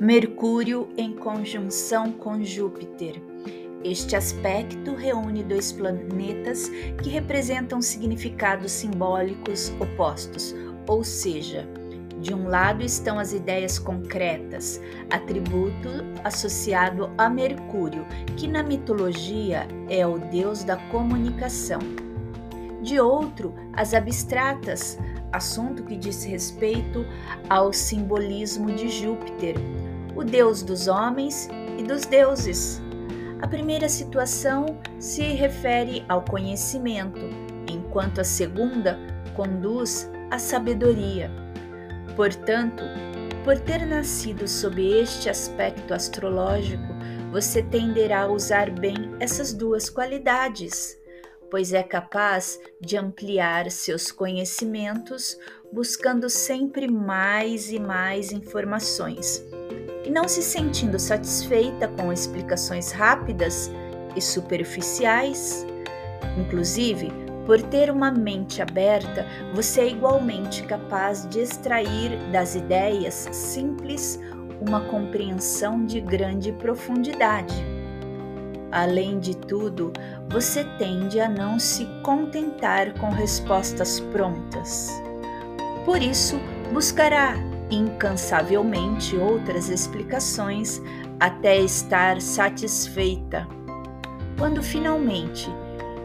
Mercúrio em conjunção com Júpiter. Este aspecto reúne dois planetas que representam significados simbólicos opostos, ou seja, de um lado estão as ideias concretas, atributo associado a Mercúrio, que na mitologia é o deus da comunicação. De outro, as abstratas, assunto que diz respeito ao simbolismo de Júpiter, o deus dos homens e dos deuses. A primeira situação se refere ao conhecimento, enquanto a segunda conduz à sabedoria. Portanto, por ter nascido sob este aspecto astrológico, você tenderá a usar bem essas duas qualidades, pois é capaz de ampliar seus conhecimentos, buscando sempre mais e mais informações e não se sentindo satisfeita com explicações rápidas e superficiais. Inclusive, por ter uma mente aberta, você é igualmente capaz de extrair das ideias simples uma compreensão de grande profundidade. Além de tudo, você tende a não se contentar com respostas prontas. Por isso, buscará incansavelmente outras explicações até estar satisfeita. Quando finalmente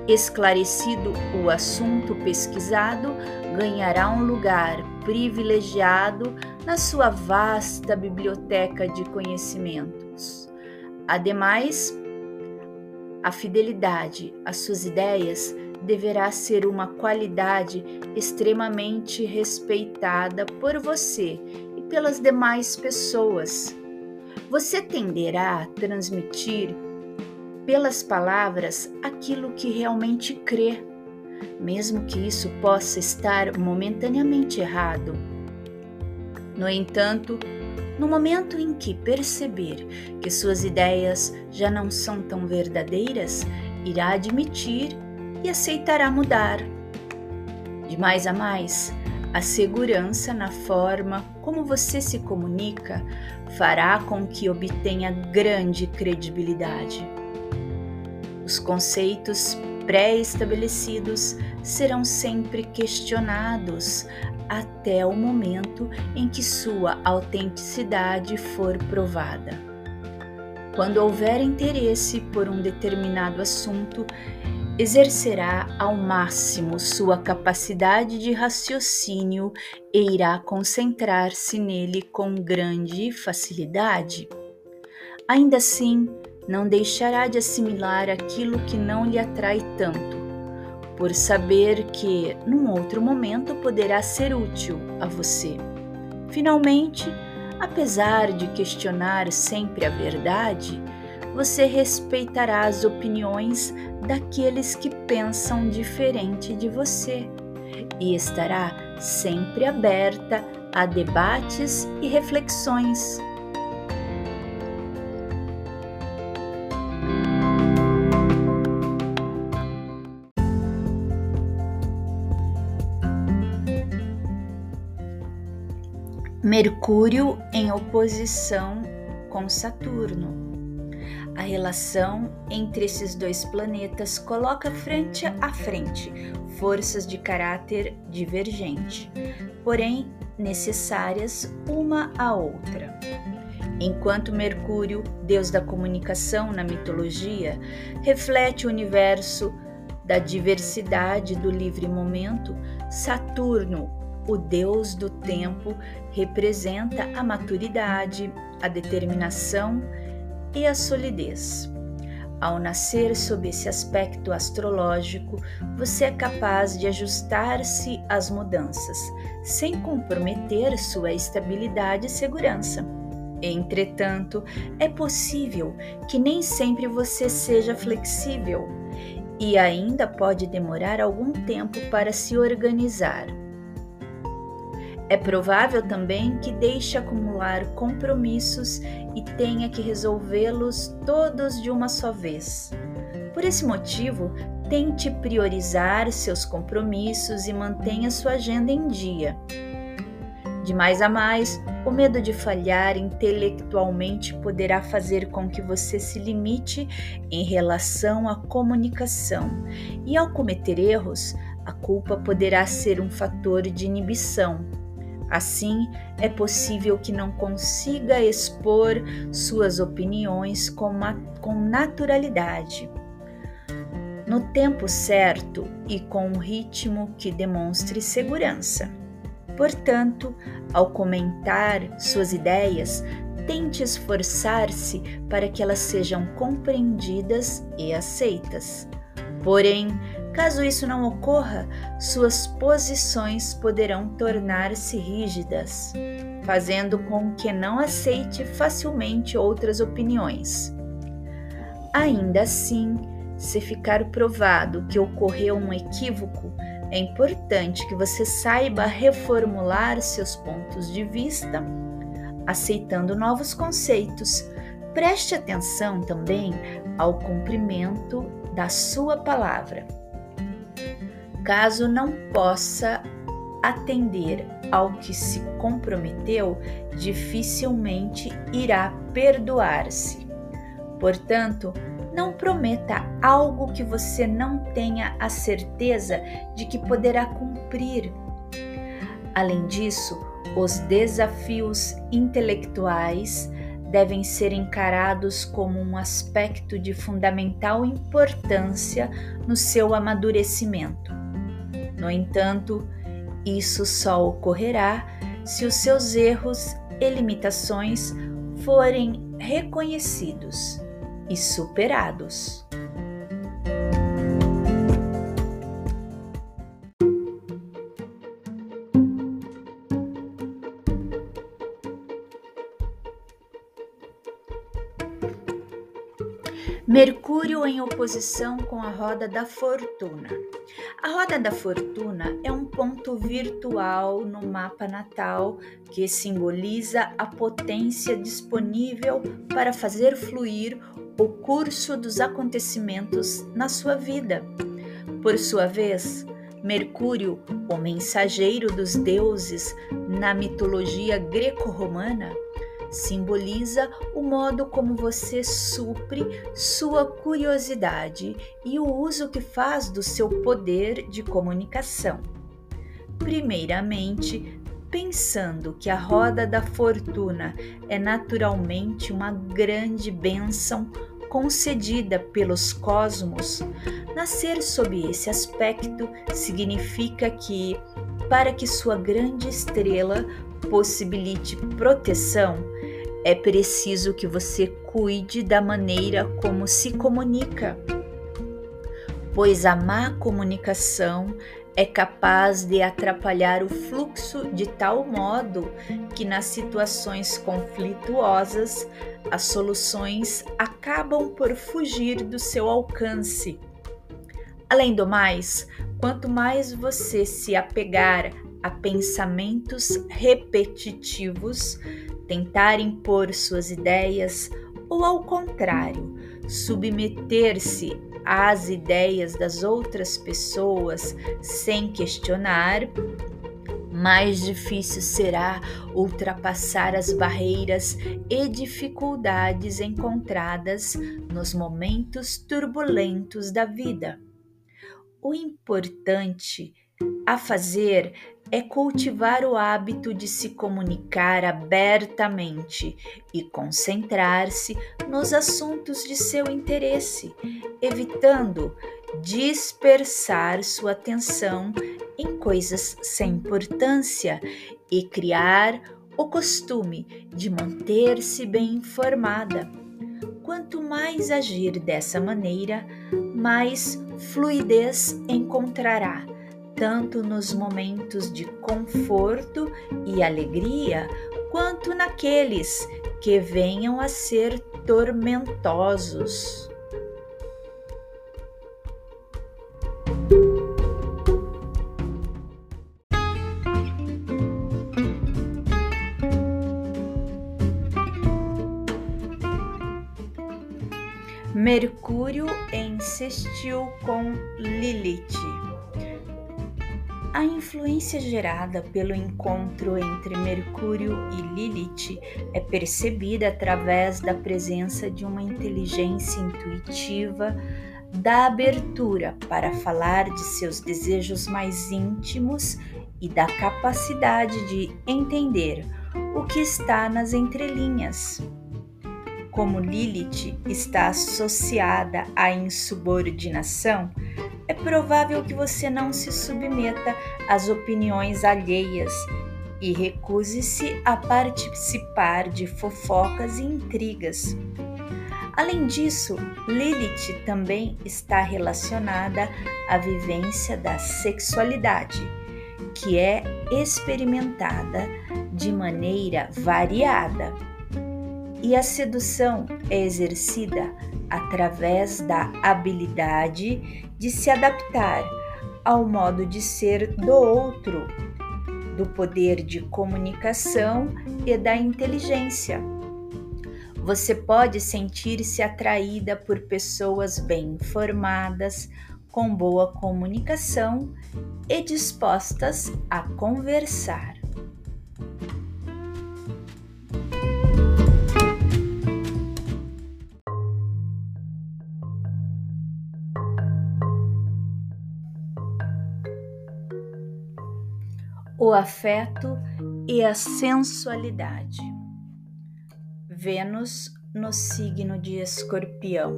esclarecido o assunto pesquisado, ganhará um lugar privilegiado na sua vasta biblioteca de conhecimentos. Ademais, a fidelidade às suas ideias deverá ser uma qualidade extremamente respeitada por você e pelas demais pessoas. Você tenderá a transmitir pelas palavras aquilo que realmente crê, mesmo que isso possa estar momentaneamente errado. No entanto, no momento em que perceber que suas ideias já não são tão verdadeiras, irá admitir e aceitará mudar. De mais a mais, a segurança na forma como você se comunica fará com que obtenha grande credibilidade. Os conceitos pré-estabelecidos serão sempre questionados até o momento em que sua autenticidade for provada. Quando houver interesse por um determinado assunto, exercerá ao máximo sua capacidade de raciocínio e irá concentrar-se nele com grande facilidade. Ainda assim, não deixará de assimilar aquilo que não lhe atrai tanto, por saber que, num outro momento, poderá ser útil a você. Finalmente, apesar de questionar sempre a verdade, você respeitará as opiniões daqueles que pensam diferente de você e estará sempre aberta a debates e reflexões. Mercúrio em oposição com Saturno. A relação entre esses dois planetas coloca frente a frente forças de caráter divergente, porém necessárias uma à outra. Enquanto Mercúrio, deus da comunicação na mitologia, reflete o universo da diversidade do livre momento, Saturno, o deus do tempo, representa a maturidade, a determinação e a solidez. Ao nascer sob esse aspecto astrológico, você é capaz de ajustar-se às mudanças, sem comprometer sua estabilidade e segurança. Entretanto, é possível que nem sempre você seja flexível e ainda pode demorar algum tempo para se organizar. É provável também que deixe acumular compromissos e tenha que resolvê-los todos de uma só vez. Por esse motivo, tente priorizar seus compromissos e mantenha sua agenda em dia. De mais a mais, o medo de falhar intelectualmente poderá fazer com que você se limite em relação à comunicação, e ao cometer erros, a culpa poderá ser um fator de inibição. Assim, é possível que não consiga expor suas opiniões com, com naturalidade no tempo certo e com um ritmo que demonstre segurança. Portanto, ao comentar suas ideias, tente esforçar-se para que elas sejam compreendidas e aceitas. Porém, caso isso não ocorra, suas posições poderão tornar-se rígidas, fazendo com que não aceite facilmente outras opiniões. Ainda assim, se ficar provado que ocorreu um equívoco, é importante que você saiba reformular seus pontos de vista, aceitando novos conceitos. Preste atenção também ao cumprimento da sua palavra. Caso não possa atender ao que se comprometeu, dificilmente irá perdoar-se. Portanto, não prometa algo que você não tenha a certeza de que poderá cumprir. Além disso, os desafios intelectuais devem ser encarados como um aspecto de fundamental importância no seu amadurecimento. No entanto, isso só ocorrerá se os seus erros e limitações forem reconhecidos e superados. Mercúrio em oposição com a roda da fortuna. A roda da fortuna é um ponto virtual no mapa natal que simboliza a potência disponível para fazer fluir o curso dos acontecimentos na sua vida. Por sua vez, Mercúrio, o mensageiro dos deuses na mitologia greco-romana, simboliza o modo como você supre sua curiosidade e o uso que faz do seu poder de comunicação. Primeiramente, pensando que a roda da fortuna é naturalmente uma grande bênção concedida pelos cosmos, nascer sob esse aspecto significa que, para que sua grande estrela possibilite proteção, é preciso que você cuide da maneira como se comunica, pois a má comunicação é capaz de atrapalhar o fluxo de tal modo que, nas situações conflituosas, as soluções acabam por fugir do seu alcance. Além do mais, quanto mais você se apegar a pensamentos repetitivos, tentar impor suas ideias ou, ao contrário, submeter-se às ideias das outras pessoas sem questionar, mais difícil será ultrapassar as barreiras e dificuldades encontradas nos momentos turbulentos da vida. O importante a fazer é cultivar o hábito de se comunicar abertamente e concentrar-se nos assuntos de seu interesse, evitando dispersar sua atenção em coisas sem importância e criar o costume de manter-se bem informada. Quanto mais agir dessa maneira, mais fluidez encontrará tanto nos momentos de conforto e alegria, quanto naqueles que venham a ser tormentosos. Mercúrio sextil com Lilith. A influência gerada pelo encontro entre Mercúrio e Lilith é percebida através da presença de uma inteligência intuitiva, da abertura para falar de seus desejos mais íntimos e da capacidade de entender o que está nas entrelinhas. Como Lilith está associada à insubordinação, é provável que você não se submeta às opiniões alheias e recuse-se a participar de fofocas e intrigas. Além disso, Lilith também está relacionada à vivência da sexualidade, que é experimentada de maneira variada. E a sedução é exercida através da habilidade de se adaptar ao modo de ser do outro, do poder de comunicação e da inteligência. Você pode sentir-se atraída por pessoas bem informadas, com boa comunicação e dispostas a conversar. O afeto e a sensualidade. Vênus no signo de Escorpião.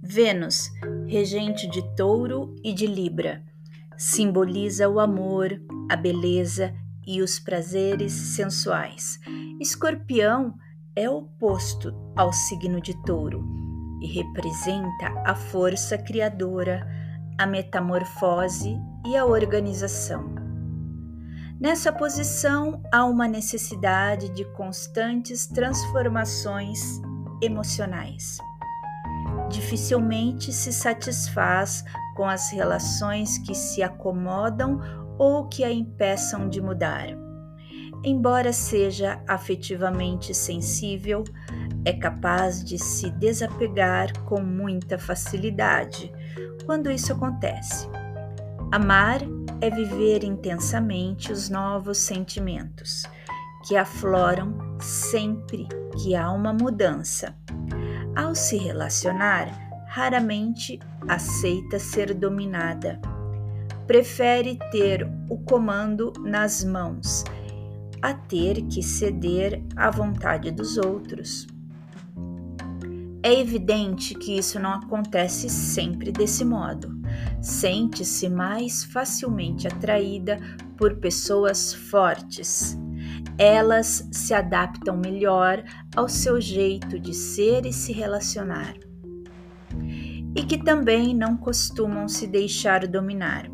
Vênus, regente de Touro e de Libra, simboliza o amor, a beleza e os prazeres sensuais. Escorpião é oposto ao signo de Touro e representa a força criadora, a metamorfose e a organização. Nessa posição, há uma necessidade de constantes transformações emocionais. Dificilmente se satisfaz com as relações que se acomodam ou que a impeçam de mudar. Embora seja afetivamente sensível, é capaz de se desapegar com muita facilidade quando isso acontece. Amar é viver intensamente os novos sentimentos, que afloram sempre que há uma mudança. Ao se relacionar, raramente aceita ser dominada. Prefere ter o comando nas mãos a ter que ceder à vontade dos outros. É evidente que isso não acontece sempre desse modo sente-se mais facilmente atraída por pessoas fortes. Elas se adaptam melhor ao seu jeito de ser e se relacionar. E que também não costumam se deixar dominar.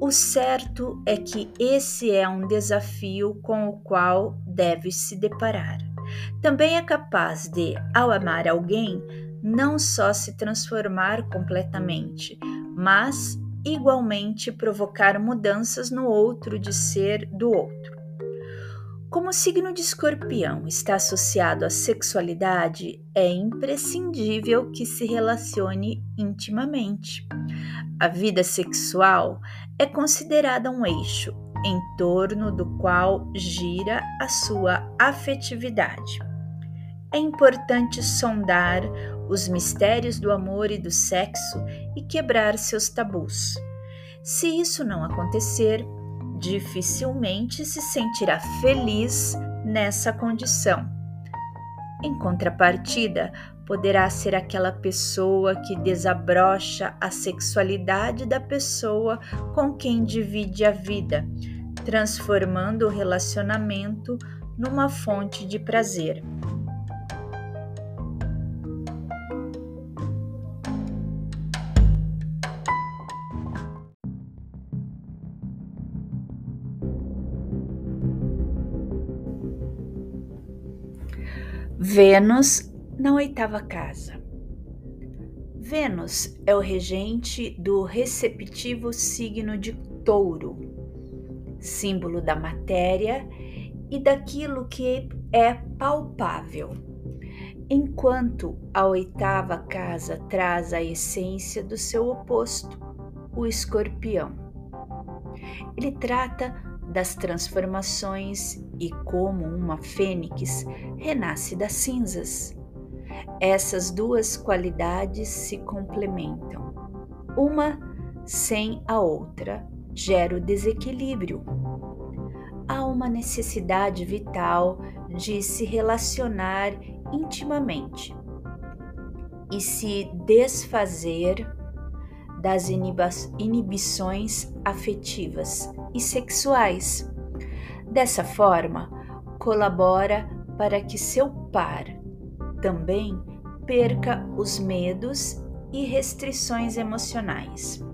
O certo é que esse é um desafio com o qual deve se deparar. Também é capaz de, ao amar alguém, não só se transformar completamente, mas igualmente provocar mudanças no outro de ser do outro. Como o signo de escorpião está associado à sexualidade, é imprescindível que se relacione intimamente. A vida sexual é considerada um eixo em torno do qual gira a sua afetividade. É importante sondar os mistérios do amor e do sexo e quebrar seus tabus. Se isso não acontecer, dificilmente se sentirá feliz nessa condição. Em contrapartida, poderá ser aquela pessoa que desabrocha a sexualidade da pessoa com quem divide a vida, transformando o relacionamento numa fonte de prazer. Vênus na oitava casa. Vênus é o regente do receptivo signo de Touro, símbolo da matéria e daquilo que é palpável, enquanto a oitava casa traz a essência do seu oposto, o escorpião. Ele trata das transformações e como uma fênix renasce das cinzas. Essas duas qualidades se complementam. Uma sem a outra gera o desequilíbrio. Há uma necessidade vital de se relacionar intimamente e se desfazer das inibições afetivas e sexuais. Dessa forma, colabora para que seu par também perca os medos e restrições emocionais.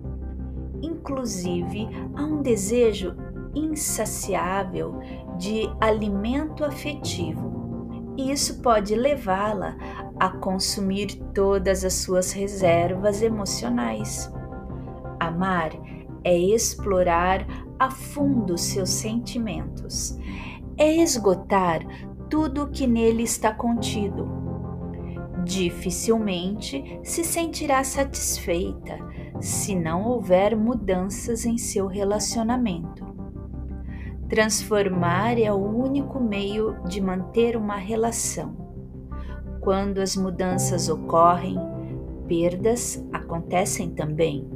Inclusive, há um desejo insaciável de alimento afetivo, e isso pode levá-la a consumir todas as suas reservas emocionais. Amar é explorar a fundo seus sentimentos, é esgotar tudo o que nele está contido. Dificilmente se sentirá satisfeita se não houver mudanças em seu relacionamento. Transformar é o único meio de manter uma relação. Quando as mudanças ocorrem, perdas acontecem também.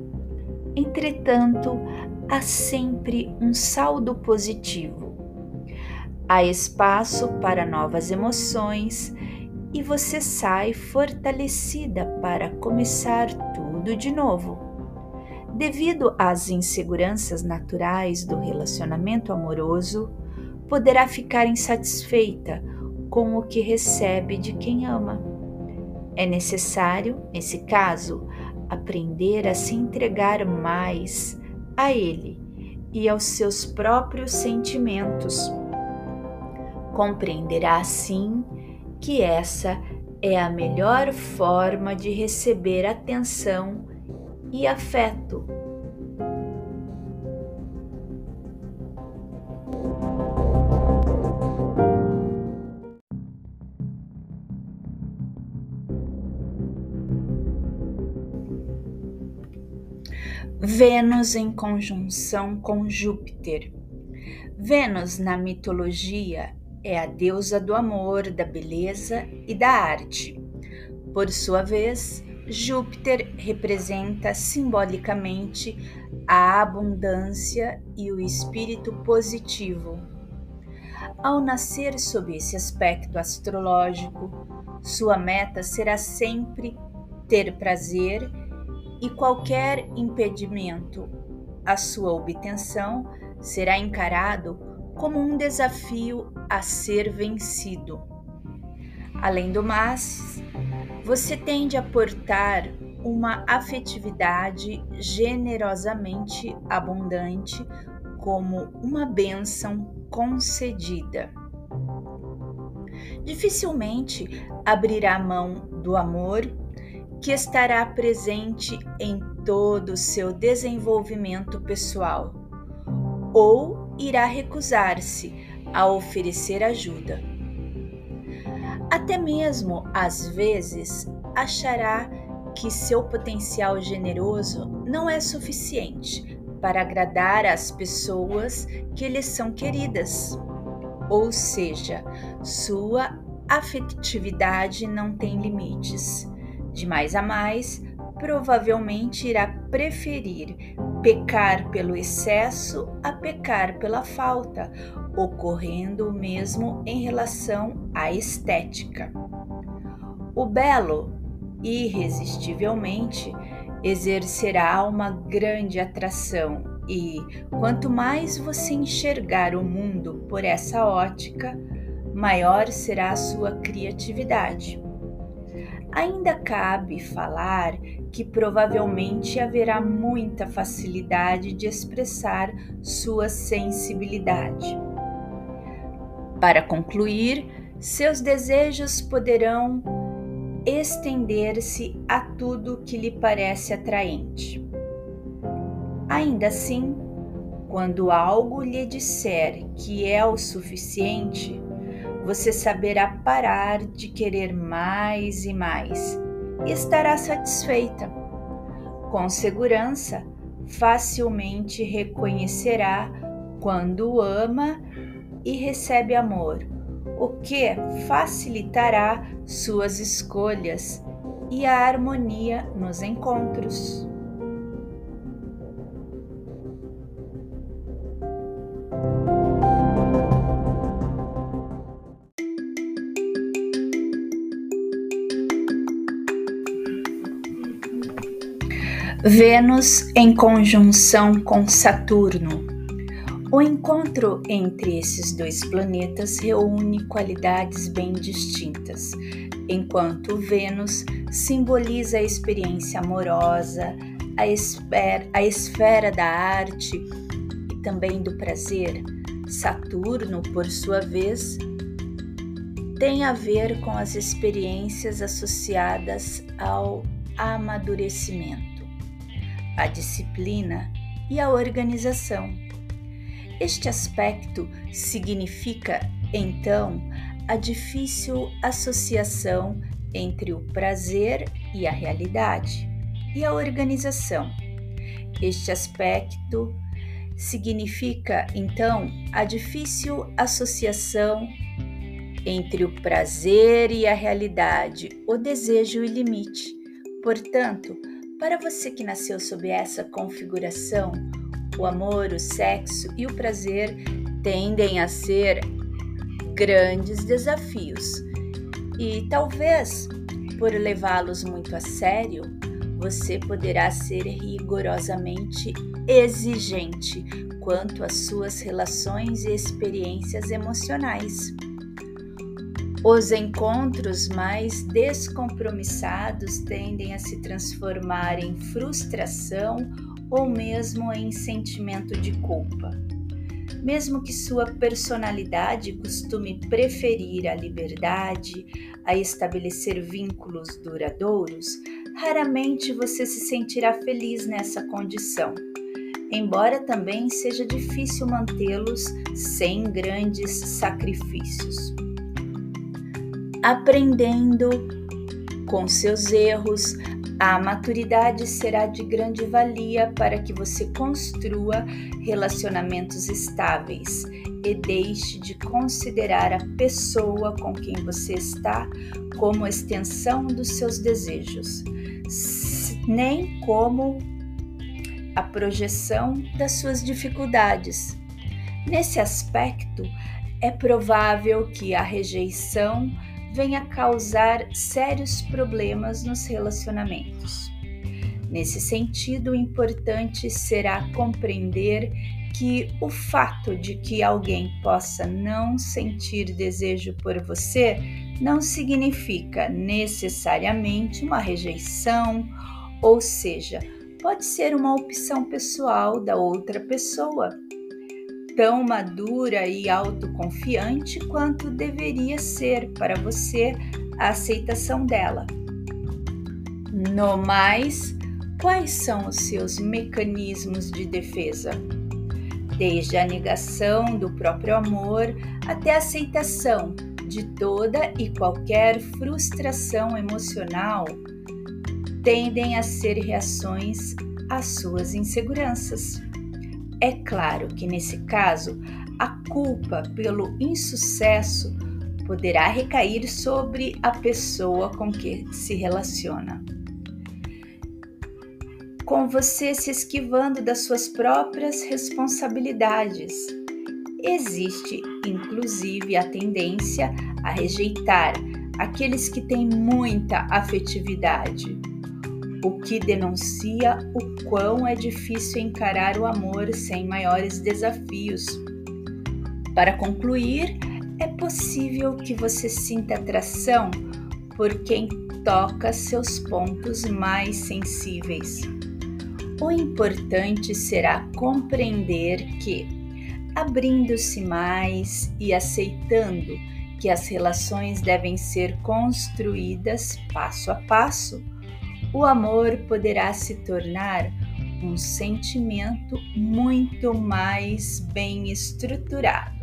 Entretanto, há sempre um saldo positivo. Há espaço para novas emoções e você sai fortalecida para começar tudo de novo. Devido às inseguranças naturais do relacionamento amoroso, poderá ficar insatisfeita com o que recebe de quem ama. É necessário, nesse caso, aprender a se entregar mais a Ele e aos seus próprios sentimentos. Compreenderá assim que essa é a melhor forma de receber atenção e afeto Vênus em conjunção com Júpiter. Vênus na mitologia é a deusa do amor, da beleza e da arte. Por sua vez, Júpiter representa simbolicamente a abundância e o espírito positivo. Ao nascer sob esse aspecto astrológico, sua meta será sempre ter prazer e qualquer impedimento à sua obtenção será encarado como um desafio a ser vencido. Além do mais, você tende a portar uma afetividade generosamente abundante como uma bênção concedida. Dificilmente abrirá mão do amor que estará presente em todo o seu desenvolvimento pessoal, ou irá recusar-se a oferecer ajuda. Até mesmo, às vezes, achará que seu potencial generoso não é suficiente para agradar às pessoas que lhe são queridas. Ou seja, sua afetividade não tem limites de mais a mais, provavelmente irá preferir pecar pelo excesso a pecar pela falta, ocorrendo o mesmo em relação à estética. O belo, irresistivelmente, exercerá uma grande atração e, quanto mais você enxergar o mundo por essa ótica, maior será a sua criatividade. Ainda cabe falar que provavelmente haverá muita facilidade de expressar sua sensibilidade. Para concluir, seus desejos poderão estender-se a tudo que lhe parece atraente. Ainda assim, quando algo lhe disser que é o suficiente, você saberá parar de querer mais e mais e estará satisfeita. Com segurança, facilmente reconhecerá quando ama e recebe amor, o que facilitará suas escolhas e a harmonia nos encontros. Vênus em conjunção com Saturno. O encontro entre esses dois planetas reúne qualidades bem distintas. Enquanto Vênus simboliza a experiência amorosa, a esfera, a esfera da arte e também do prazer, Saturno, por sua vez, tem a ver com as experiências associadas ao amadurecimento a disciplina e a organização. Este aspecto significa, então, a difícil associação entre o prazer e a realidade e a organização. Este aspecto significa, então, a difícil associação entre o prazer e a realidade, o desejo e limite. Portanto, para você que nasceu sob essa configuração, o amor, o sexo e o prazer tendem a ser grandes desafios. E talvez, por levá-los muito a sério, você poderá ser rigorosamente exigente quanto às suas relações e experiências emocionais. Os encontros mais descompromissados tendem a se transformar em frustração ou mesmo em sentimento de culpa. Mesmo que sua personalidade costume preferir a liberdade, a estabelecer vínculos duradouros, raramente você se sentirá feliz nessa condição, embora também seja difícil mantê-los sem grandes sacrifícios aprendendo com seus erros. A maturidade será de grande valia para que você construa relacionamentos estáveis e deixe de considerar a pessoa com quem você está como extensão dos seus desejos, nem como a projeção das suas dificuldades. Nesse aspecto, é provável que a rejeição venha causar sérios problemas nos relacionamentos. Nesse sentido, o importante será compreender que o fato de que alguém possa não sentir desejo por você não significa necessariamente uma rejeição, ou seja, pode ser uma opção pessoal da outra pessoa tão madura e autoconfiante quanto deveria ser para você a aceitação dela. No mais, quais são os seus mecanismos de defesa? Desde a negação do próprio amor até a aceitação de toda e qualquer frustração emocional, tendem a ser reações às suas inseguranças. É claro que nesse caso, a culpa pelo insucesso poderá recair sobre a pessoa com que se relaciona. Com você se esquivando das suas próprias responsabilidades. Existe, inclusive, a tendência a rejeitar aqueles que têm muita afetividade o que denuncia o quão é difícil encarar o amor sem maiores desafios. Para concluir, é possível que você sinta atração por quem toca seus pontos mais sensíveis. O importante será compreender que, abrindo-se mais e aceitando que as relações devem ser construídas passo a passo, o amor poderá se tornar um sentimento muito mais bem estruturado.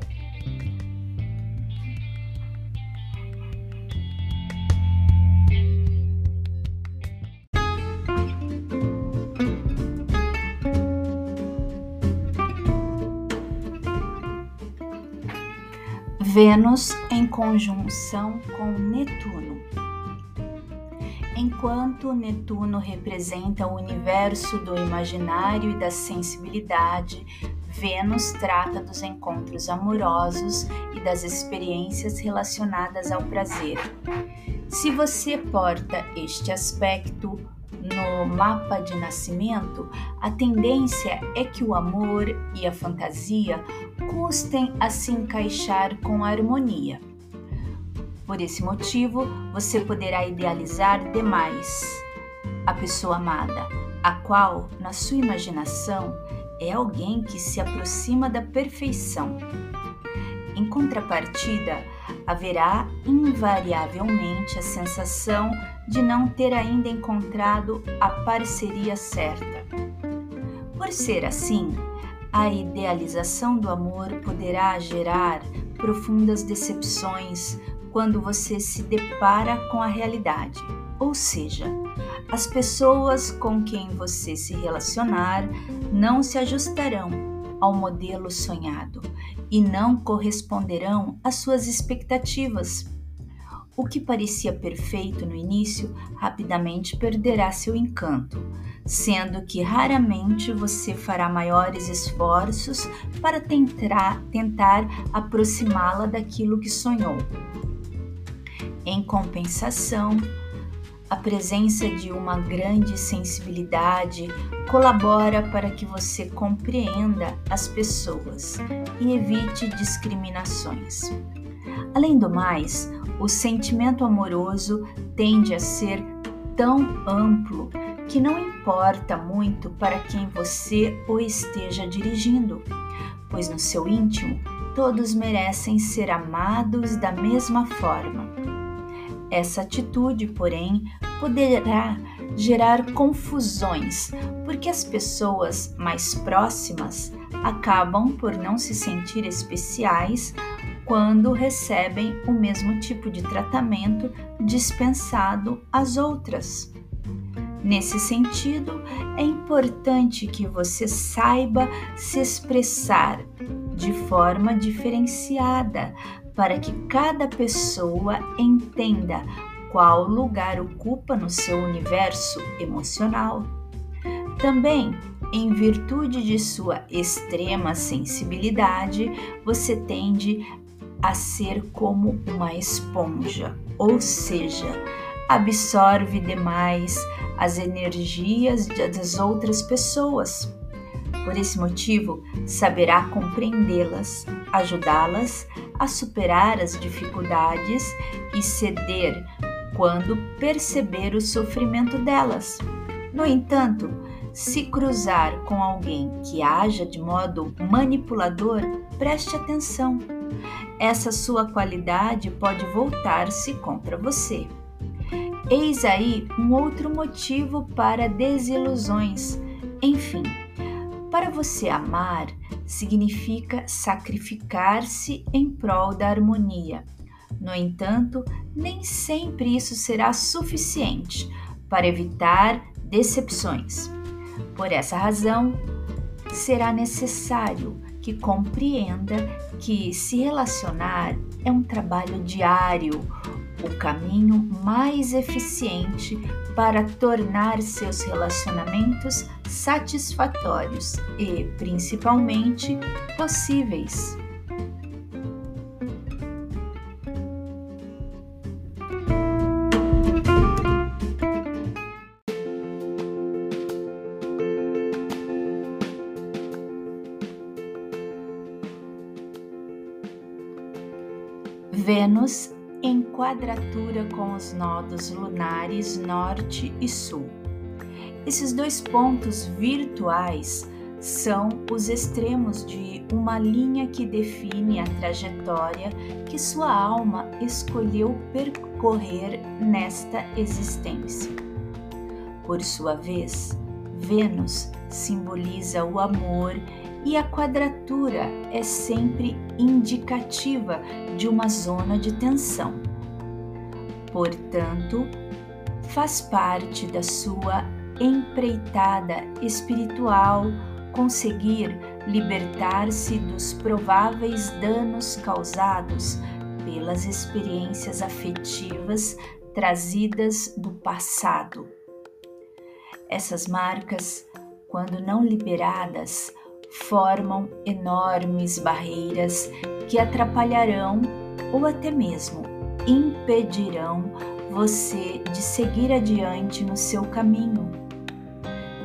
Vênus em conjunção com Netuno. Enquanto Netuno representa o universo do imaginário e da sensibilidade, Vênus trata dos encontros amorosos e das experiências relacionadas ao prazer. Se você porta este aspecto no mapa de nascimento, a tendência é que o amor e a fantasia custem a se encaixar com a harmonia. Por esse motivo, você poderá idealizar demais a pessoa amada, a qual, na sua imaginação, é alguém que se aproxima da perfeição. Em contrapartida, haverá invariavelmente a sensação de não ter ainda encontrado a parceria certa. Por ser assim, a idealização do amor poderá gerar profundas decepções quando você se depara com a realidade, ou seja, as pessoas com quem você se relacionar não se ajustarão ao modelo sonhado e não corresponderão às suas expectativas. O que parecia perfeito no início rapidamente perderá seu encanto, sendo que raramente você fará maiores esforços para tentar, tentar aproximá-la daquilo que sonhou. Em compensação, a presença de uma grande sensibilidade colabora para que você compreenda as pessoas e evite discriminações. Além do mais, o sentimento amoroso tende a ser tão amplo que não importa muito para quem você o esteja dirigindo, pois no seu íntimo todos merecem ser amados da mesma forma. Essa atitude, porém, poderá gerar confusões, porque as pessoas mais próximas acabam por não se sentir especiais quando recebem o mesmo tipo de tratamento dispensado às outras. Nesse sentido, é importante que você saiba se expressar de forma diferenciada para que cada pessoa entenda qual lugar ocupa no seu universo emocional. Também, em virtude de sua extrema sensibilidade, você tende a ser como uma esponja, ou seja, absorve demais as energias das outras pessoas. Por esse motivo, saberá compreendê-las, ajudá-las a superar as dificuldades e ceder quando perceber o sofrimento delas. No entanto, se cruzar com alguém que haja de modo manipulador, preste atenção. Essa sua qualidade pode voltar-se contra você. Eis aí um outro motivo para desilusões. Enfim, para você amar significa sacrificar-se em prol da harmonia. No entanto, nem sempre isso será suficiente para evitar decepções. Por essa razão, será necessário que compreenda que se relacionar é um trabalho diário, o caminho mais eficiente para tornar seus relacionamentos satisfatórios e, principalmente, possíveis. Quadratura com os nodos lunares norte e sul. Esses dois pontos virtuais são os extremos de uma linha que define a trajetória que sua alma escolheu percorrer nesta existência. Por sua vez, Vênus simboliza o amor e a quadratura é sempre indicativa de uma zona de tensão. Portanto, faz parte da sua empreitada espiritual conseguir libertar-se dos prováveis danos causados pelas experiências afetivas trazidas do passado. Essas marcas, quando não liberadas, formam enormes barreiras que atrapalharão ou até mesmo impedirão você de seguir adiante no seu caminho.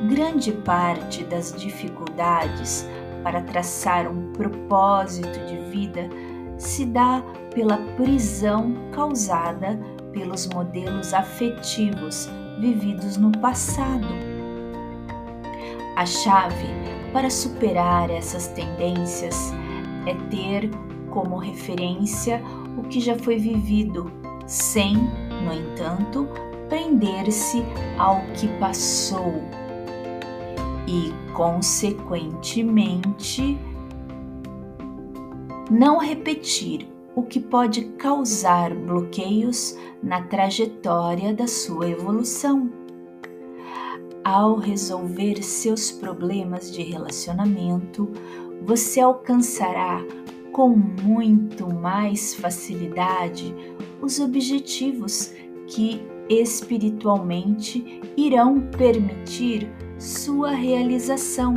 Grande parte das dificuldades para traçar um propósito de vida se dá pela prisão causada pelos modelos afetivos vividos no passado. A chave para superar essas tendências é ter como referência o que já foi vivido, sem, no entanto, prender-se ao que passou e, consequentemente, não repetir o que pode causar bloqueios na trajetória da sua evolução. Ao resolver seus problemas de relacionamento, você alcançará com muito mais facilidade os objetivos que espiritualmente irão permitir sua realização.